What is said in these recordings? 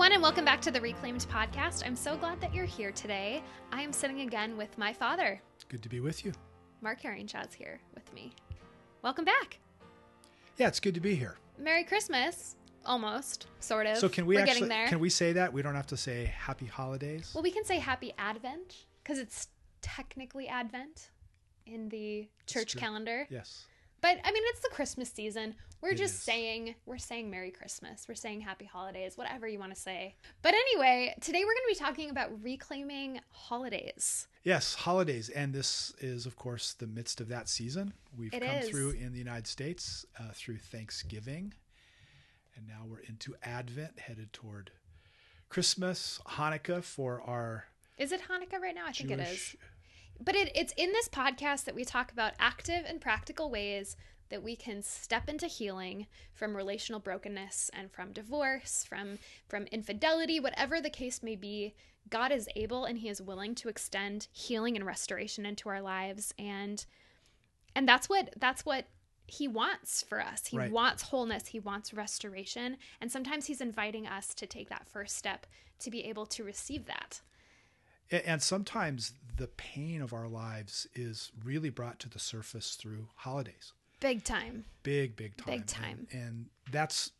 everyone, and welcome back to the Reclaimed podcast. I'm so glad that you're here today. I am sitting again with my father. Good to be with you. Mark Herringshaw's here with me. Welcome back. Yeah, it's good to be here. Merry Christmas. Almost, sort of. So can we We're actually getting there. can we say that? We don't have to say happy holidays. well, we can say Happy Advent because it's technically Advent in the church calendar. yes. But I mean, it's the Christmas season. We're It just is. saying we're saying Merry Christmas. We're saying Happy Holidays, whatever you want to say. But anyway, today we're going to be talking about reclaiming holidays. Yes, holidays and this is of course the midst of that season. We've It come is. through in the United States uh, through Thanksgiving. And now we're into Advent headed toward Christmas, Hanukkah for our Is it Hanukkah right now? I think it is. But it, it's in this podcast that we talk about active and practical ways that we can step into healing from relational brokenness and from divorce, from from infidelity, whatever the case may be. God is able and he is willing to extend healing and restoration into our lives and and that's what that's what he wants for us. He Right. wants wholeness, he wants restoration, and sometimes he's inviting us to take that first step to be able to receive that. And sometimes the pain of our lives is really brought to the surface through holidays. Big time. Big, big time. Big time. And, and that's,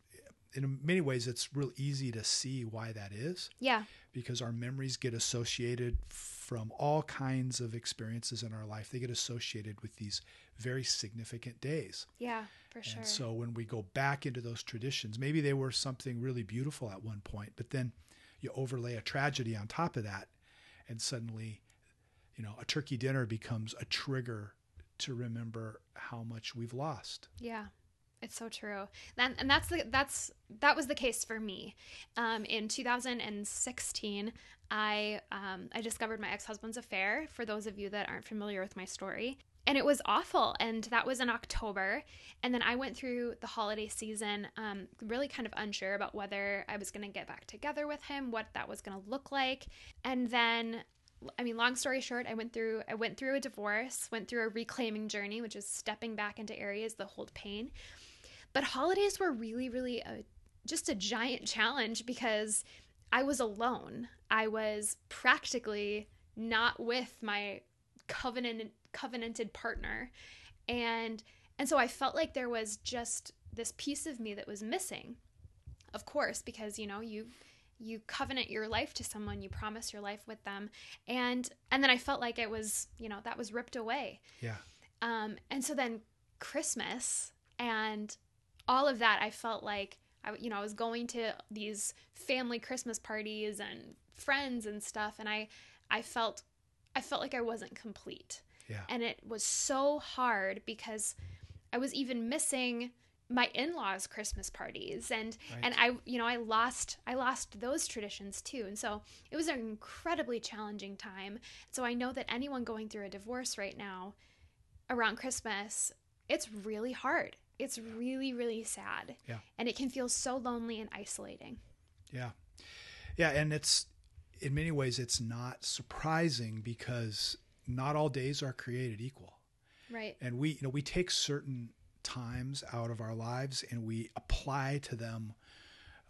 in many ways, it's real easy to see why that is Yeah. because our memories get associated from all kinds of experiences in our life. They get associated with these very significant days. Yeah, for sure. And so when we go back into those traditions, maybe they were something really beautiful at one point, but then you overlay a tragedy on top of that, and suddenly, you know, a turkey dinner becomes a trigger to remember how much we've lost. Yeah, it's so true. And, and that's the that's that was the case for me. Um, in 2016, I um, I discovered my ex husband's affair. For those of you that aren't familiar with my story. And it was awful. And that was in October. And then I went through the holiday season, um, really kind of unsure about whether I was going to get back together with him, what that was going to look like. And then I mean, long story short, I went through I went through a divorce, went through a reclaiming journey, which is stepping back into areas that hold pain. But holidays were really, really a, just a giant challenge because I was alone. I was practically not with my covenant covenanted partner, and and so I felt like there was just this piece of me that was missing. Of course, because you know you you covenant your life to someone you promise your life with them and and then i felt like it was you know that was ripped away Yeah. um and so then christmas and all of that i felt like i you know i was going to these family christmas parties and friends and stuff and i i felt i felt like i wasn't complete Yeah. and it was so hard because i was even missing my in-laws christmas parties and Right. and i you know i lost i lost those traditions too and so it was an incredibly challenging time so i know that anyone going through a divorce right now around christmas it's really hard it's really really sad Yeah. and it can feel so lonely and isolating Yeah. Yeah. And it's, in many ways, it's not surprising because not all days are created equal. right And we, you know, we take certain times out of our lives and we apply to them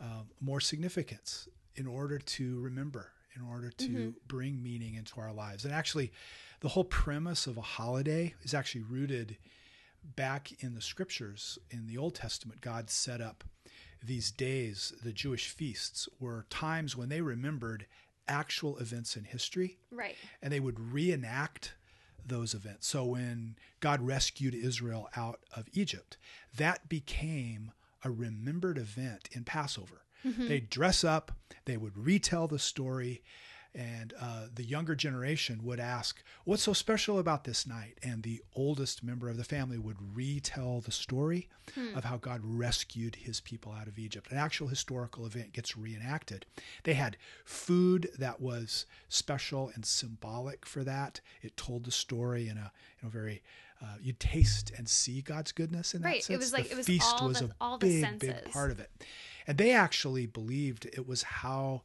uh, more significance in order to remember, in order to bring meaning into our lives. And actually, the whole premise of a holiday is actually rooted back in the scriptures. In the Old Testament, God set up these days, the Jewish feasts, were times when they remembered actual events in history right and they would reenact those events. So when God rescued Israel out of Egypt, that became a remembered event in Passover. Mm-hmm. They'd dress up, they would retell the story, and uh, the younger generation would ask, What's so special about this night? And the oldest member of the family would retell the story of how God rescued his people out of Egypt. An actual historical event gets reenacted. They had food that was special and symbolic for that. It told the story in a, in a very uh, you taste and see God's goodness in that Right. It was like- the it was feast all was the- a all the big, senses. big part of it, and they actually believed it was how,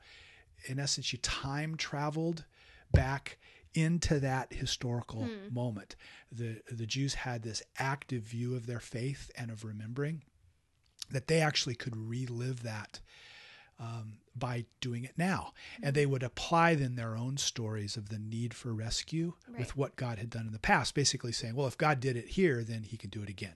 in essence, you time traveled back into that historical Hmm. moment. The the Jews had this active view of their faith and of remembering that they actually could relive that um, by doing it now. And they would apply then their own stories of the need for rescue Right. with what God had done in the past, basically saying, well, if God did it here, then he can do it again.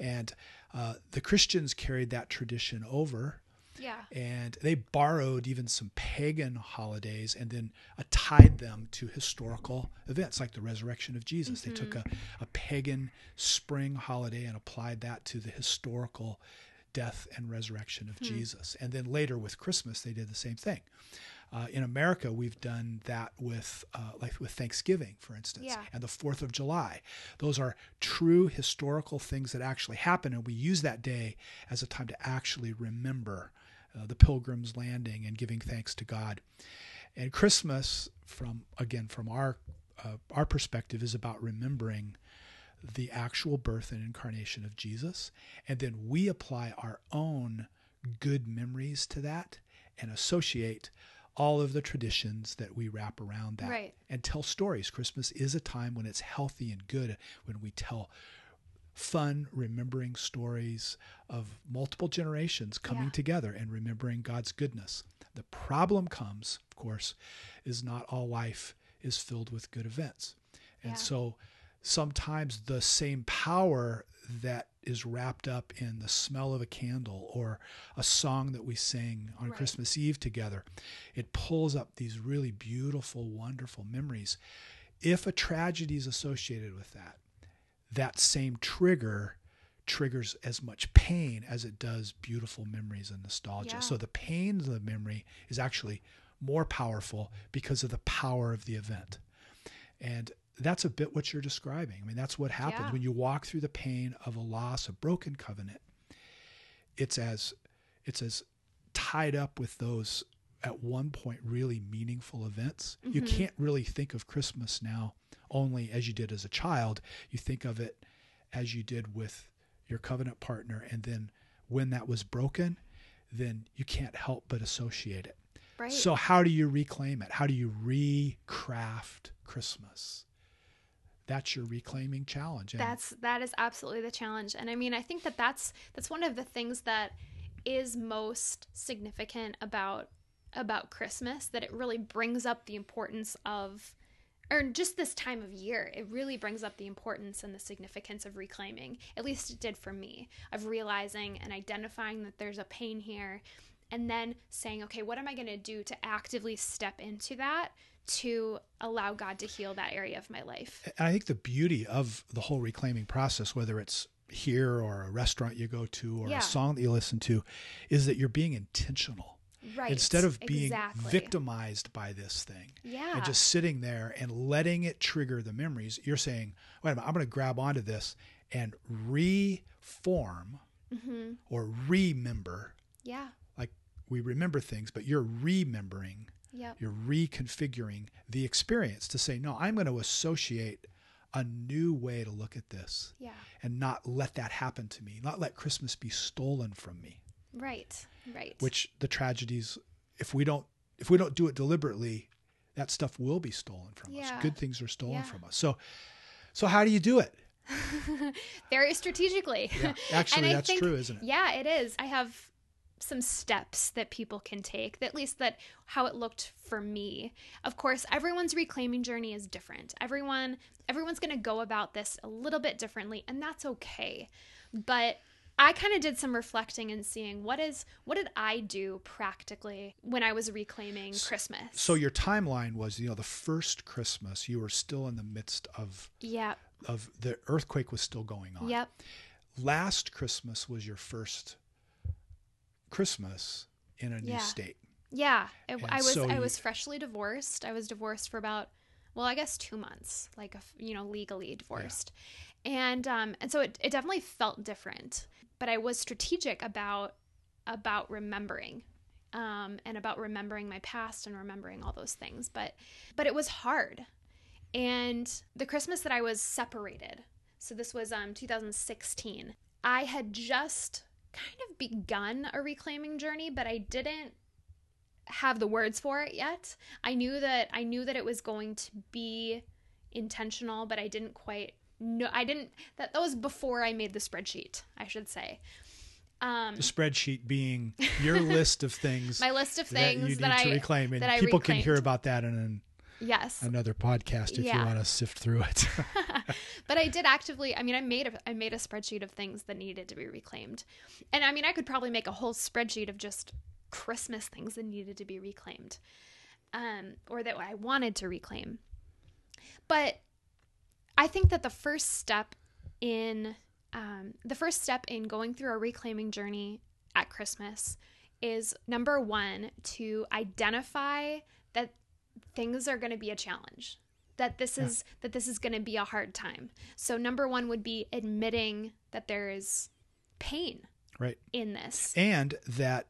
And uh, the Christians carried that tradition over Yeah. and they borrowed even some pagan holidays and then uh, tied them to historical events like the resurrection of Jesus. They took a, a pagan spring holiday and applied that to the historical death and resurrection of Jesus. And then later with Christmas, they did the same thing. Uh, in America, we've done that with, uh, like with Thanksgiving, for instance, Yeah. and the Fourth of July. Those are true historical things that actually happen, and we use that day as a time to actually remember uh, the Pilgrim's Landing and giving thanks to God. And Christmas, from again from our uh, our perspective, is about remembering the actual birth and incarnation of Jesus, and then we apply our own good memories to that and associate all of the traditions that we wrap around that Right. and tell stories. Christmas is a time when it's healthy and good when we tell fun remembering stories of multiple generations coming Yeah. together and remembering God's goodness. The problem comes, of course, is not all life is filled with good events. And Yeah. so sometimes the same power that is wrapped up in the smell of a candle or a song that we sing on Right. Christmas Eve together, it pulls up these really beautiful, wonderful memories. If a tragedy is associated with that, that same trigger triggers as much pain as it does beautiful memories and nostalgia. Yeah. So the pain of the memory is actually more powerful because of the power of the event. And that's a bit what you're describing. I mean, that's what happens Yeah. when you walk through the pain of a loss, a broken covenant. It's as it's as tied up with those at one point really meaningful events. You Mhm. can't really think of Christmas now only as you did as a child. You think of it as you did with your covenant partner and then when that was broken, then you can't help but associate it. Right. So how do you reclaim it? How do you recraft Christmas? That's your reclaiming challenge. And that's that is absolutely the challenge and i mean i think that that's that's one of the things that is most significant about about christmas that it really brings up the importance of or just this time of year it really brings up the importance and the significance of reclaiming at least it did for me of realizing and identifying that there's a pain here and then saying okay what am i going to do to actively step into that to allow god to heal that area of my life And I think the beauty of the whole reclaiming process, whether it's here or a restaurant you go to or Yeah. a song that you listen to, is that you're being intentional. Right Instead of being exactly. victimized by this thing yeah and just sitting there and letting it trigger the memories, you're saying, wait a minute, I'm going to grab onto this and reform hmm or remember. Yeah. Like we remember things, but you're remembering Yep. you're reconfiguring the experience to say, no, I'm going to associate a new way to look at this Yeah. and not let that happen to me, not let Christmas be stolen from me, Right. Right. which the tragedies, if we don't, if we don't do it deliberately, that stuff will be stolen from Yeah. us. Good things are stolen Yeah. from us. So, so how do you do it? very strategically. Yeah, actually, that's think- true, isn't it? Yeah, it is. I have some steps that people can take, at least that how it looked for me. Of course, everyone's reclaiming journey is different. Everyone everyone's going to go about this a little bit differently, and that's okay. But I kind of did some reflecting and seeing what is what did I do practically when I was reclaiming Christmas. So your timeline was, you know, the first Christmas, you were still in the midst of yeah of the earthquake was still going on. Yep. last Christmas was your first Christmas in a new state. Yeah, it, I was so I was freshly divorced. I was divorced for about well, I guess two months, like you know legally divorced, and um and so it, it definitely felt different. But I was strategic about about remembering, um and about remembering my past and remembering all those things. But but it was hard, and the Christmas that I was separated, so this was um 2016. I had just kind of begun a reclaiming journey, but I didn't have the words for it yet. I knew that I knew that it was going to be intentional, but I didn't quite know I didn't that that was before I made the spreadsheet, I should say. Um, The spreadsheet being your list of things my list of things that you need that, to I reclaim, and people can hear about that in an, yes, another podcast if you want to sift through it. but I did actively. I mean, I made a I made a spreadsheet of things that needed to be reclaimed, and I mean, I could probably make a whole spreadsheet of just Christmas things that needed to be reclaimed, um, or that I wanted to reclaim. But I think that the first step in um, the first step in going through a reclaiming journey at Christmas is number one to identify that things are going to be a challenge that this is that this is going to be a hard time. So number one would be admitting that there is pain right. in this. And that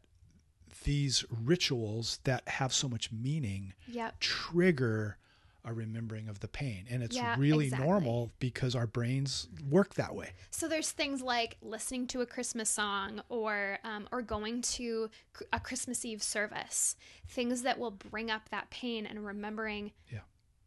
these rituals that have so much meaning yep. trigger a remembering of the pain. And it's Yeah, really exactly. normal because our brains work that way. so there's things like listening to a christmas song or um, or going to a christmas eve service things that will bring up that pain and remembering Yeah.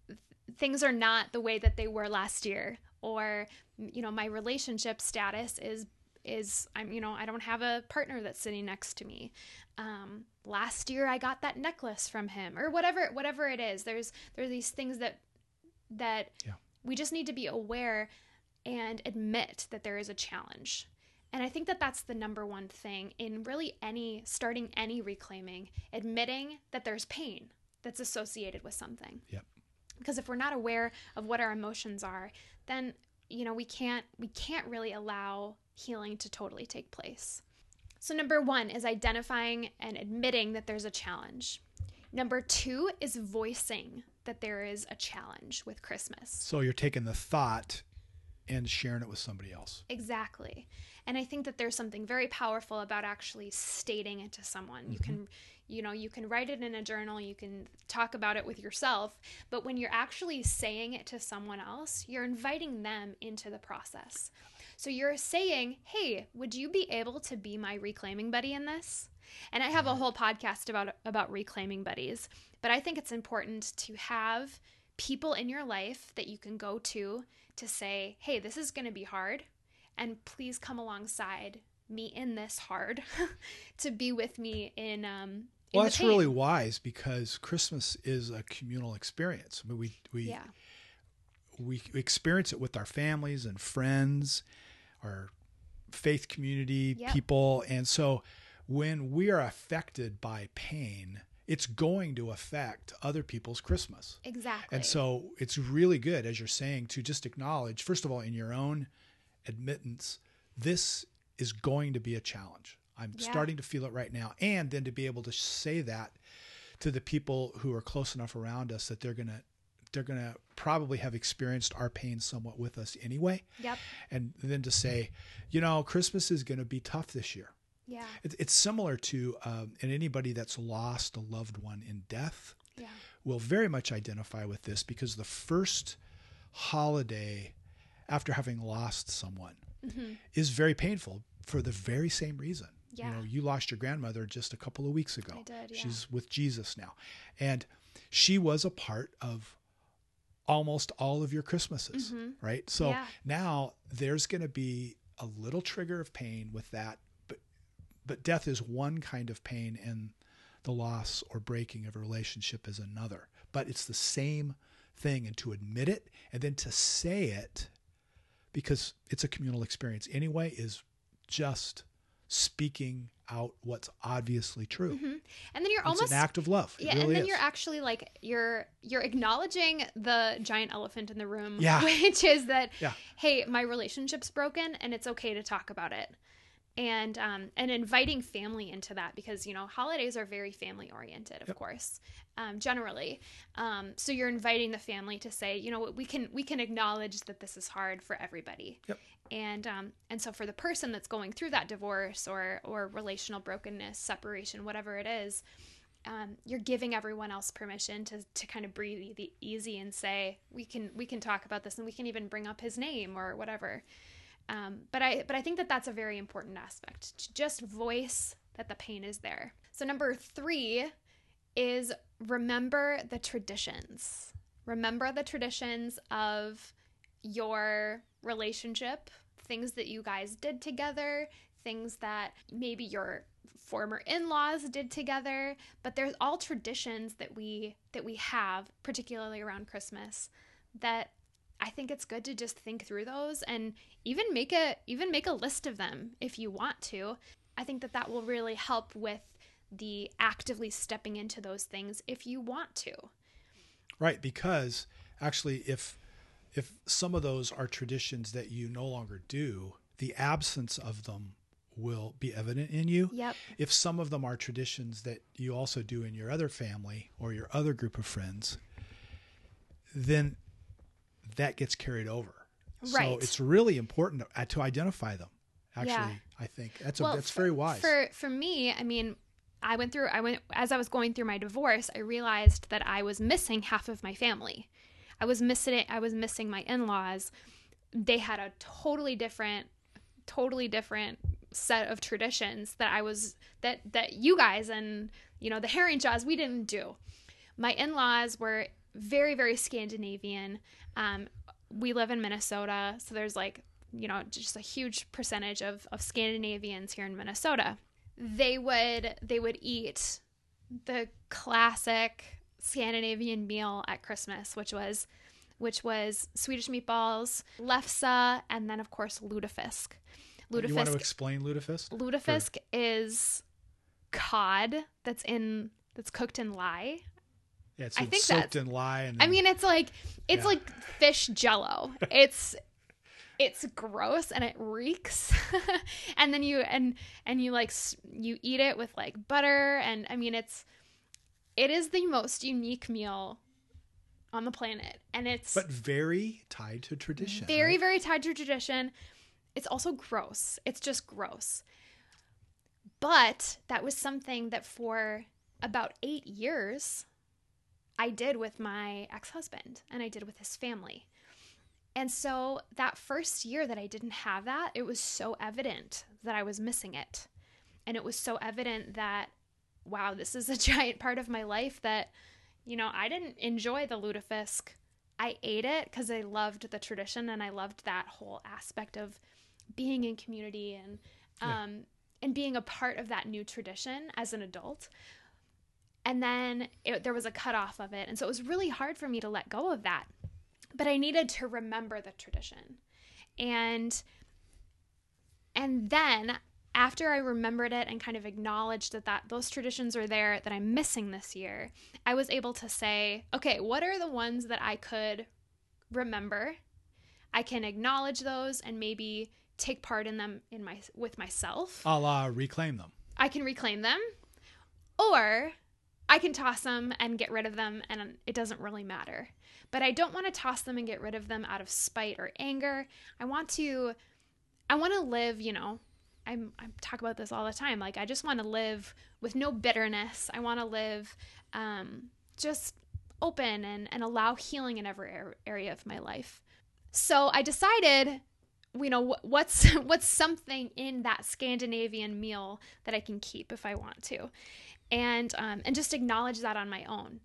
th- things are not the way that they were last year or you know my relationship status is is i'm you know i don't have a partner that's sitting next to me um, last year i got that necklace from him or whatever whatever it is there's there's these things that that Yeah. we just need to be aware and admit that there is a challenge and i think that that's the number one thing in really any starting any reclaiming admitting that there's pain that's associated with something Yep. because if we're not aware of what our emotions are then you know we can't we can't really allow healing to totally take place so number one is identifying and admitting that there's a challenge number two is voicing that there is a challenge with christmas So you're taking the thought and sharing it with somebody else. Exactly. And I think that there's something very powerful about actually stating it to someone. You can, mm-hmm. you know, you can write it in a journal, you can talk about it with yourself, but when you're actually saying it to someone else, you're inviting them into the process. So you're saying, "Hey, would you be able to be my reclaiming buddy in this?" And I have a whole podcast about about reclaiming buddies, but I think it's important to have people in your life that you can go to to say, "Hey, this is going to be hard, and please come alongside me in this hard to be with me in um Well, that's really wise because Christmas is a communal experience. I mean, we we yeah. we experience it with our families and friends, our faith community Yep. people, and so when we are affected by pain, it's going to affect other people's Christmas. Exactly. And so it's really good, as you're saying, to just acknowledge, first of all, in your own admittance, this is going to be a challenge. I'm Yeah. starting to feel it right now. And then to be able to say that to the people who are close enough around us that they're going to they're going to probably have experienced our pain somewhat with us anyway Yep. and then to say you know christmas is going to be tough this year Yeah. It- it's similar to um, and anybody that's lost a loved one in death Yeah. will very much identify with this because the first holiday after having lost someone hmm is very painful for the very same reason. Yeah. You know, you lost your grandmother just a couple of weeks ago. I did, yeah. She's with Jesus now. And she was a part of almost all of your Christmases, Mhm. right? So Yeah. now there's going to be a little trigger of pain with that, but but death is one kind of pain and the loss or breaking of a relationship is another. But it's the same thing and to admit it and then to say it because it's a communal experience anyway is just speaking out what's obviously true. hmm And then you're It's almost an act of love. It yeah, really and then is. you're actually like you're you're acknowledging the giant elephant in the room, Yeah. which is that Yeah. hey, my relationship's broken and it's okay to talk about it. And um and inviting family into that because you know holidays are very family oriented, of Yep. course, um, generally. Um, so you're inviting the family to say, you know, we can we can acknowledge that this is hard for everybody. Yep. And um, and so for the person that's going through that divorce or or relational brokenness, separation, whatever it is, um, you're giving everyone else permission to, to kind of breathe easy and say we can we can talk about this and we can even bring up his name or whatever. Um, but I but I think that that's a very important aspect to just voice that the pain is there. So number three is remember the traditions. Remember the traditions of your relationship, things that you guys did together, things that maybe your former in-laws did together, but there's all traditions that we that we have, particularly around Christmas, that I think it's good to just think through those and even make a even make a list of them if you want to. I think that that will really help with the actively stepping into those things if you want to. Right, because actually if if some of those are traditions that you no longer do, the absence of them will be evident in you. Yep. If some of them are traditions that you also do in your other family or your other group of friends, then that gets carried over. Right. So it's really important to, to identify them. Actually, Yeah. I think that's a, Well, that's for- very wise. For for me, I mean, I went through I went as I was going through my divorce, I realized that I was missing half of my family. I was missing it I was missing my in-laws. They had a totally different totally different set of traditions that I was that that you guys and you know the Herringshaws we didn't do. My in-laws were very very Scandinavian. Um, we live in Minnesota, so there's like you know just a huge percentage of of Scandinavians here in Minnesota. They would they would eat the classic Scandinavian meal at Christmas, which was which was Swedish meatballs, lefse, and then of course lutefisk. you want to explain lutefisk? lutefisk is cod that's in that's cooked in lye. Yeah, it's I think soaked in lye and I mean, it's like it's Yeah. like fish jello. It's it's gross and it reeks. and then you and and you like you eat it with like butter and I mean it's it is the most unique meal on the planet and it's but very tied to tradition. very right? very tied to tradition it's also gross it's just gross but that was something that for about eight years i did with my ex-husband and i did with his family and so that first year that i didn't have that it was so evident that i was missing it and it was so evident that wow this is a giant part of my life that you know i didn't enjoy the lutefisk I ate it because I loved the tradition and I loved that whole aspect of being in community and Yeah. um, and being a part of that new tradition as an adult. And then it, there was a cutoff of it, and so it was really hard for me to let go of that. But I needed to remember the tradition, and and then after I remembered it and kind of acknowledged that, that those traditions are there that I'm missing this year, I was able to say, okay, what are the ones that I could remember? I can acknowledge those and maybe take part in them in my with myself. a la reclaim them. I can reclaim them, or I can toss them and get rid of them, and it doesn't really matter. But I don't want to toss them and get rid of them out of spite or anger. I want to, I want to live. You know, I'm I talk about this all the time. Like I just want to live with no bitterness. I want to live, um, just open and and allow healing in every area of my life. So I decided you know what's what's something in that Scandinavian meal that I can keep if I want to, and um, and just acknowledge that on my own.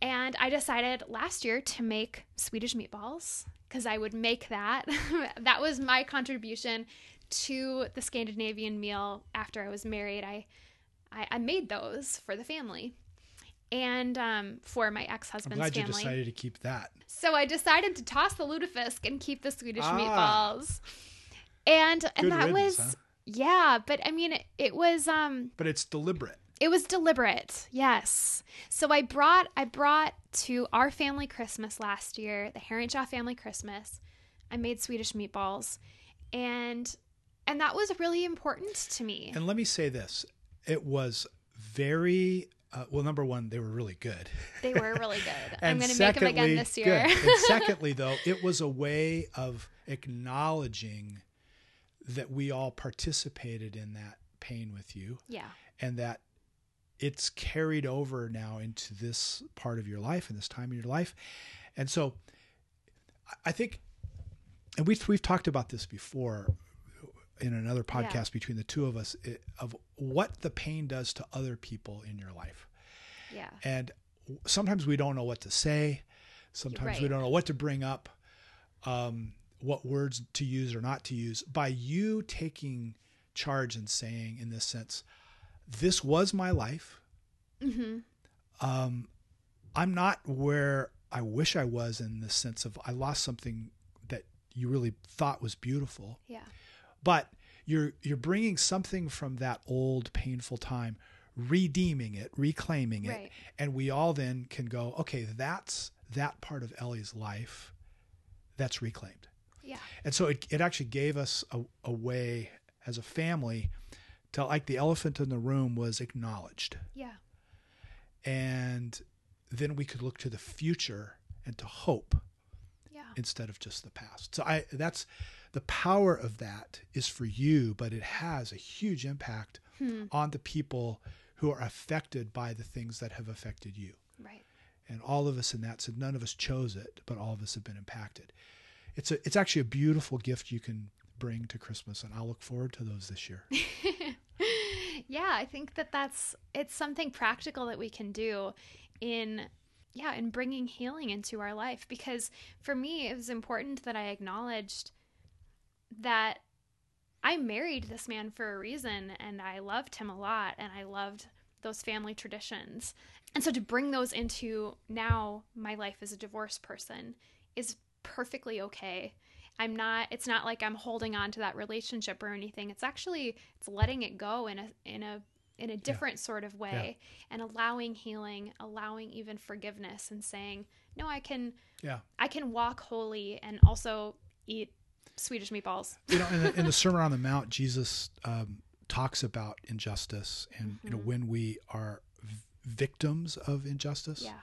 And I decided last year to make Swedish meatballs because I would make that. that was my contribution to the Scandinavian meal after I was married. I I, I made those for the family. And um, for my ex I'm husband's glad you family. decided to keep that. So I decided to toss the lutefisk and keep the Swedish Ah. meatballs. And and Good that riddance, was huh? yeah, but I mean it, it was um But it's deliberate. It was deliberate. Yes. So I brought I brought to our family Christmas last year, the Herringshaw family Christmas. I made Swedish meatballs and and that was really important to me. And let me say this: it was very uh, well. Number one, they were really good. They were really good. I'm going to make them again this year. good. And secondly, though, it was a way of acknowledging that we all participated in that pain with you, yeah. and that it's carried over now into this part of your life and this time in your life. And so, I- think, and we've we've talked about this before in another Yeah. podcast between the two of us it, of what the pain does to other people in your life. Yeah. And sometimes we don't know what to say. Sometimes we don't know what to bring up, um, what words to use or not to use. By you taking charge and saying, in this sense, this was my life. Mm-hmm. Um, I'm not where I wish I was in the sense of I lost something that you really thought was beautiful, Yeah. but you're you're bringing something from that old painful time, redeeming it, reclaiming it, Right. and we all then can go, okay, that's that part of Ellie's life that's reclaimed. Yeah. And so it, it actually gave us a, a way as a family to like the elephant in the room was acknowledged. Yeah. And then we could look to the future and to hope Yeah. instead of just the past. So I that's the power of that is for you, but it has a huge impact Hmm. on the people who are affected by the things that have affected you. Right. And all of us in that, so none of us chose it, but all of us have been impacted. It's a it's actually a beautiful gift you can bring to Christmas, and I'll look forward to those this year. yeah, I think that that's it's something practical that we can do in yeah, in bringing healing into our life because for me it was important that I acknowledged that I married this man for a reason and I loved him a lot and I loved those family traditions. And so to bring those into now my life as a divorced person is perfectly okay. I'm not it's not like I'm holding on to that relationship or anything. It's actually it's letting it go in a in a in a different sort of way and allowing healing, allowing even forgiveness and saying, "No, I can Yeah. I can walk holy and also eat Swedish meatballs." you know, in the, in the Sermon on the Mount, Jesus um, talks about injustice, and you know, Mhm. when we are v- victims of injustice, Yeah.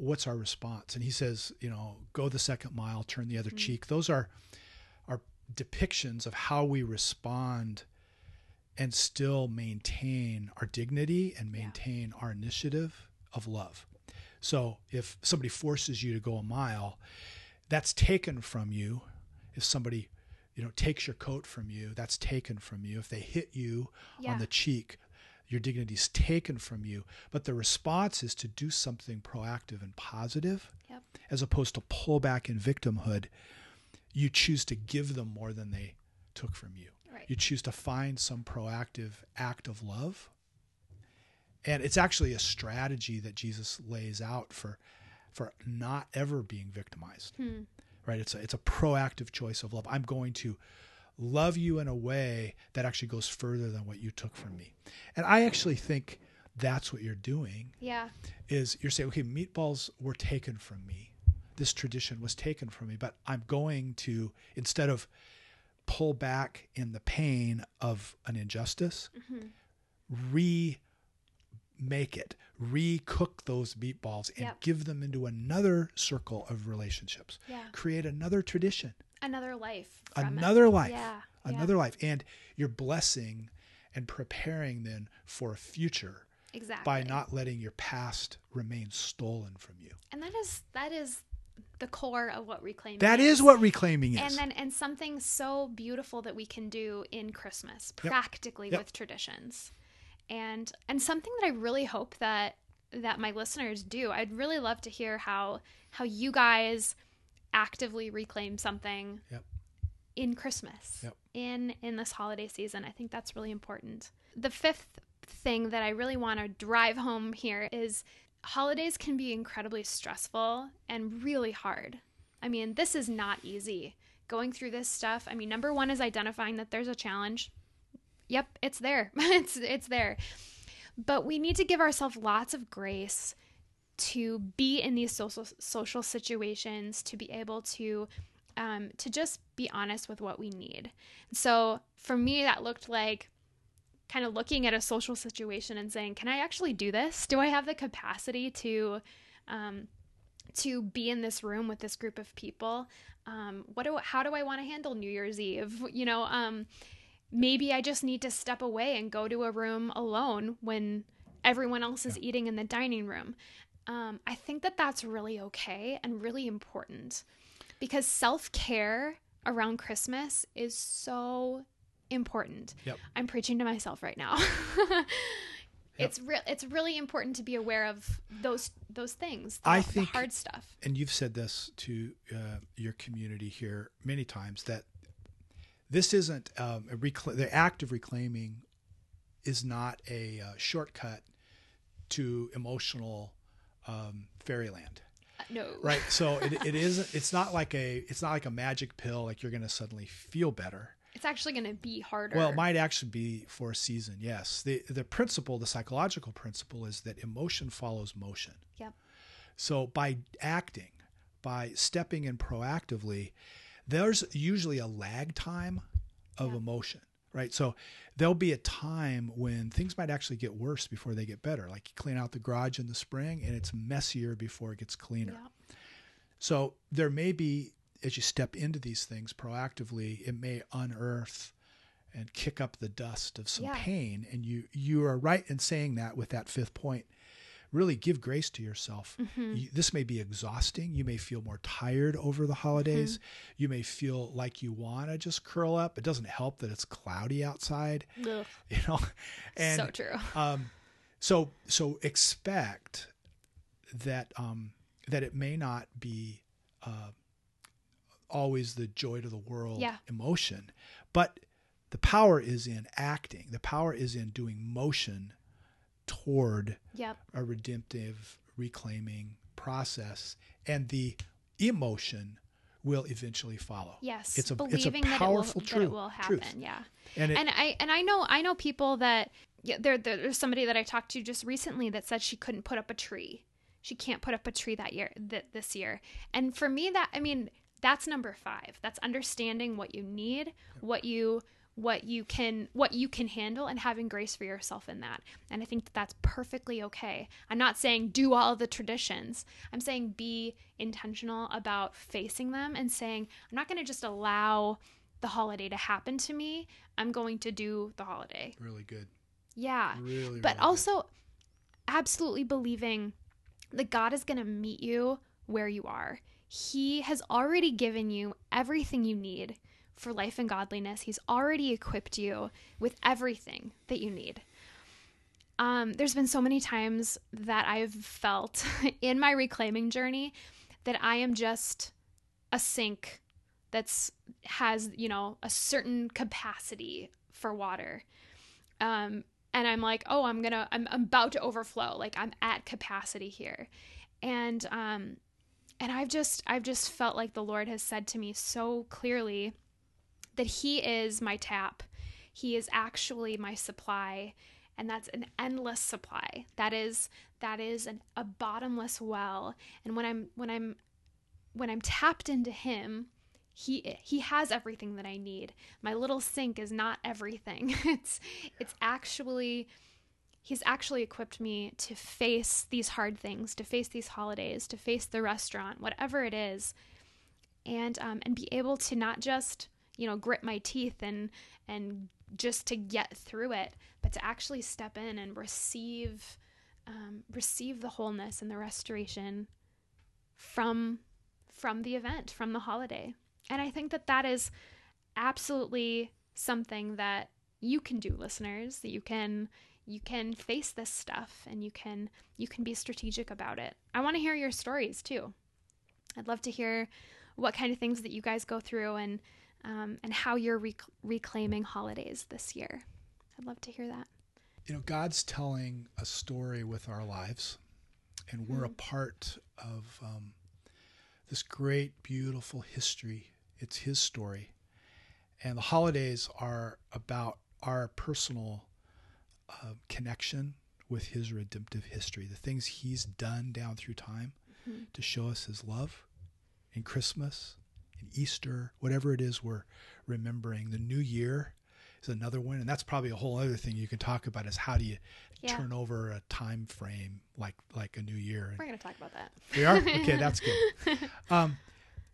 What's our response? And he says, you know, go the second mile, turn the other Mhm. cheek. Those are are depictions of how we respond and still maintain our dignity and Yeah. maintain our initiative of love. So if somebody forces you to go a mile, that's taken from you. If somebody, you know, takes your coat from you, that's taken from you. If they hit you Yeah. on the cheek, your dignity is taken from you. But the response is to do something proactive and positive, Yep. as opposed to pull back in victimhood. You choose to give them more than they took from you. Right. You choose to find some proactive act of love. And it's actually a strategy that Jesus lays out for for not ever being victimized. Hmm. Right? It's a it's a proactive choice of love. I'm going to love you in a way that actually goes further than what you took from me. And I actually think that's what you're doing Yeah. is you're saying, okay, meatballs were taken from me. This tradition was taken from me, but I'm going to, instead of pull back in the pain of an injustice, Mhm. remake it, recook those meatballs and Yep. give them into another circle of relationships. Yeah. Create another tradition, Another life. from it. another life, Yeah. another life. And you're blessing and preparing then for a future. Exactly. by not letting your past remain stolen from you. And that is that is the core of what reclaiming That is what reclaiming is. and then and something so beautiful that we can do in Christmas Yep. practically Yep. with traditions. And and something that I really hope that that my listeners do. I'd really love to hear how how you guys actively reclaim something Yep. in Christmas. Yep. In in this holiday season. I think that's really important. The fifth thing that I really want to drive home here is holidays can be incredibly stressful and really hard. I mean, this is not easy. Going through this stuff, I mean, number 1 is identifying that there's a challenge. Yep, it's there. it's it's there. But we need to give ourselves lots of grace to be in these social social situations, to be able to um, to just be honest with what we need. So for me, that looked like kind of looking at a social situation and saying, "Can I actually do this? Do I have the capacity to um, to be in this room with this group of people? Um, what do how do I want to handle New Year's Eve? You know, um, maybe I just need to step away and go to a room alone when everyone else is eating in the dining room. Um, I think that that's really okay and really important because self care around Christmas is so important. Yep. I'm preaching to myself right now. It's real. It's really important to be aware of those those things. The, I think- hard stuff. and you've said this to uh, your community here many times that this isn't um, recla- the act of reclaiming is not a uh, shortcut to emotional um, fairyland. No. right? So it, it isn't it's not like a it's not like a magic pill like you're going to suddenly feel better. It's actually going to be harder. well it might actually be for a season yes. The the principle the psychological principle is that emotion follows motion. Yep. so by acting by stepping in proactively there's usually a lag time of emotion right so there'll be a time when things might actually get worse before they get better like you clean out the garage in the spring and it's messier before it gets cleaner Yep. so there may be, as you step into these things proactively, it may unearth and kick up the dust of some Yeah. pain. And you you are right in saying that with that fifth point. Really give grace to yourself. Mm-hmm. You, this may be exhausting. You may feel more tired over the holidays. Mm-hmm. You may feel like you want to just curl up. It doesn't help that it's cloudy outside, Ugh. you know. And so true. um, so so expect that um, that it may not be uh, always the joy to the world Yeah. emotion, but the power is in acting. The power is in doing motion toward Yep. a redemptive reclaiming process, and the emotion will eventually follow. Yes. it's a believing it's a powerful that, it will, truth. that it will happen. truth. Yeah. And, it, and I and I know I know people that yeah, there there's somebody that I talked to just recently that said she couldn't put up a tree. She can't put up a tree that year that this year. And for me that I mean that's number 5. That's understanding what you need, what you what you can what you can handle and having grace for yourself in that. And I think that that's perfectly okay. I'm not saying do all the traditions. I'm saying be intentional about facing them and saying I'm not going to just allow the holiday to happen to me. I'm going to do the holiday. really good. Yeah. Really, But really also absolutely believing that God is going to meet you where you are. He has already given you everything you need for life and godliness. He's already equipped you with everything that you need. Um, there's been so many times that I've felt in my reclaiming journey that I am just a sink that's has you know a certain capacity for water um and i'm like oh i'm gonna I'm, I'm about to overflow like i'm at capacity here and um and i've just i've just felt like the lord has said to me so clearly that he is my tap. He is actually my supply and that's an endless supply. That is that is an, a bottomless well. And when i'm when i'm when i'm tapped into him he he has everything that i need. My little sink is not everything. It's it's actually he's actually equipped me to face these hard things to face these holidays to face the restaurant whatever it is and um, and be able to not just you know grit my teeth and and just to get through it but to actually step in and receive um, receive the wholeness and the restoration from from the event from the holiday. And i think that that is absolutely something that you can do listeners that you can you can face this stuff and you can you can be strategic about it. I want to hear your stories too. I'd love to hear what kind of things that you guys go through and um, and how you're rec- reclaiming holidays this year. I'd love to hear that. You know god's telling a story with our lives and we're a part of um, this great beautiful history. It's his story. And the holidays are about our personal uh, connection with his redemptive history the things he's done down through time Mhm. to show us his love in christmas in easter whatever it is we're remembering. The new year is another one and that's probably a whole other thing you can talk about is how do you Yeah. turn over a time frame like like a new year? We're going to talk about that. We are? Okay that's good. Um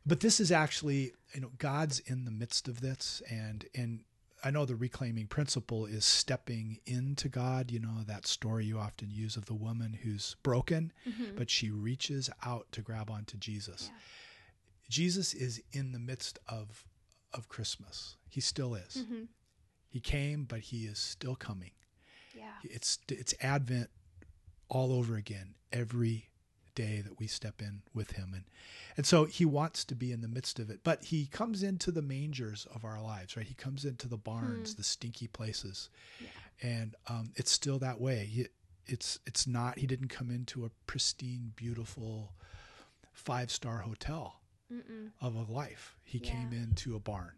but this is actually you know god's in the midst of this and and i know the reclaiming principle is stepping into god. You know that story you often use of the woman who's broken Mhm. but she reaches out to grab onto jesus. Yeah. Jesus is in the midst of of christmas. He still is. Mhm. he came but he is still coming. Yeah. It's it's advent all over again every day that we step in with him. And and so he wants to be in the midst of it but he comes into the mangers of our lives right? He comes into the barns Hmm. the stinky places. Yeah. and um, it's still that way. He, it's it's not he didn't come into a pristine beautiful five star hotel Mm-mm. of a life he came into a barn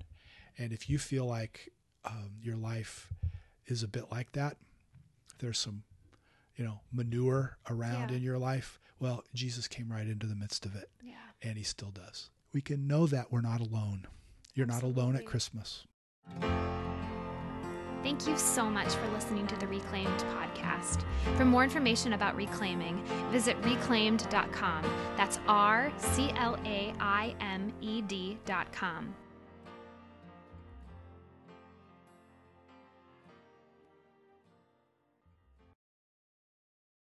and if you feel like um, your life is a bit like that there's some you know manure around Yeah. in your life well jesus came right into the midst of it Yeah. and he still does we can know that we're not alone you're not alone at Absolutely. christmas Thank you so much for listening to the Reclaimed podcast. For more information about reclaiming, visit reclaimed.com. That's R C L A I M E D.com.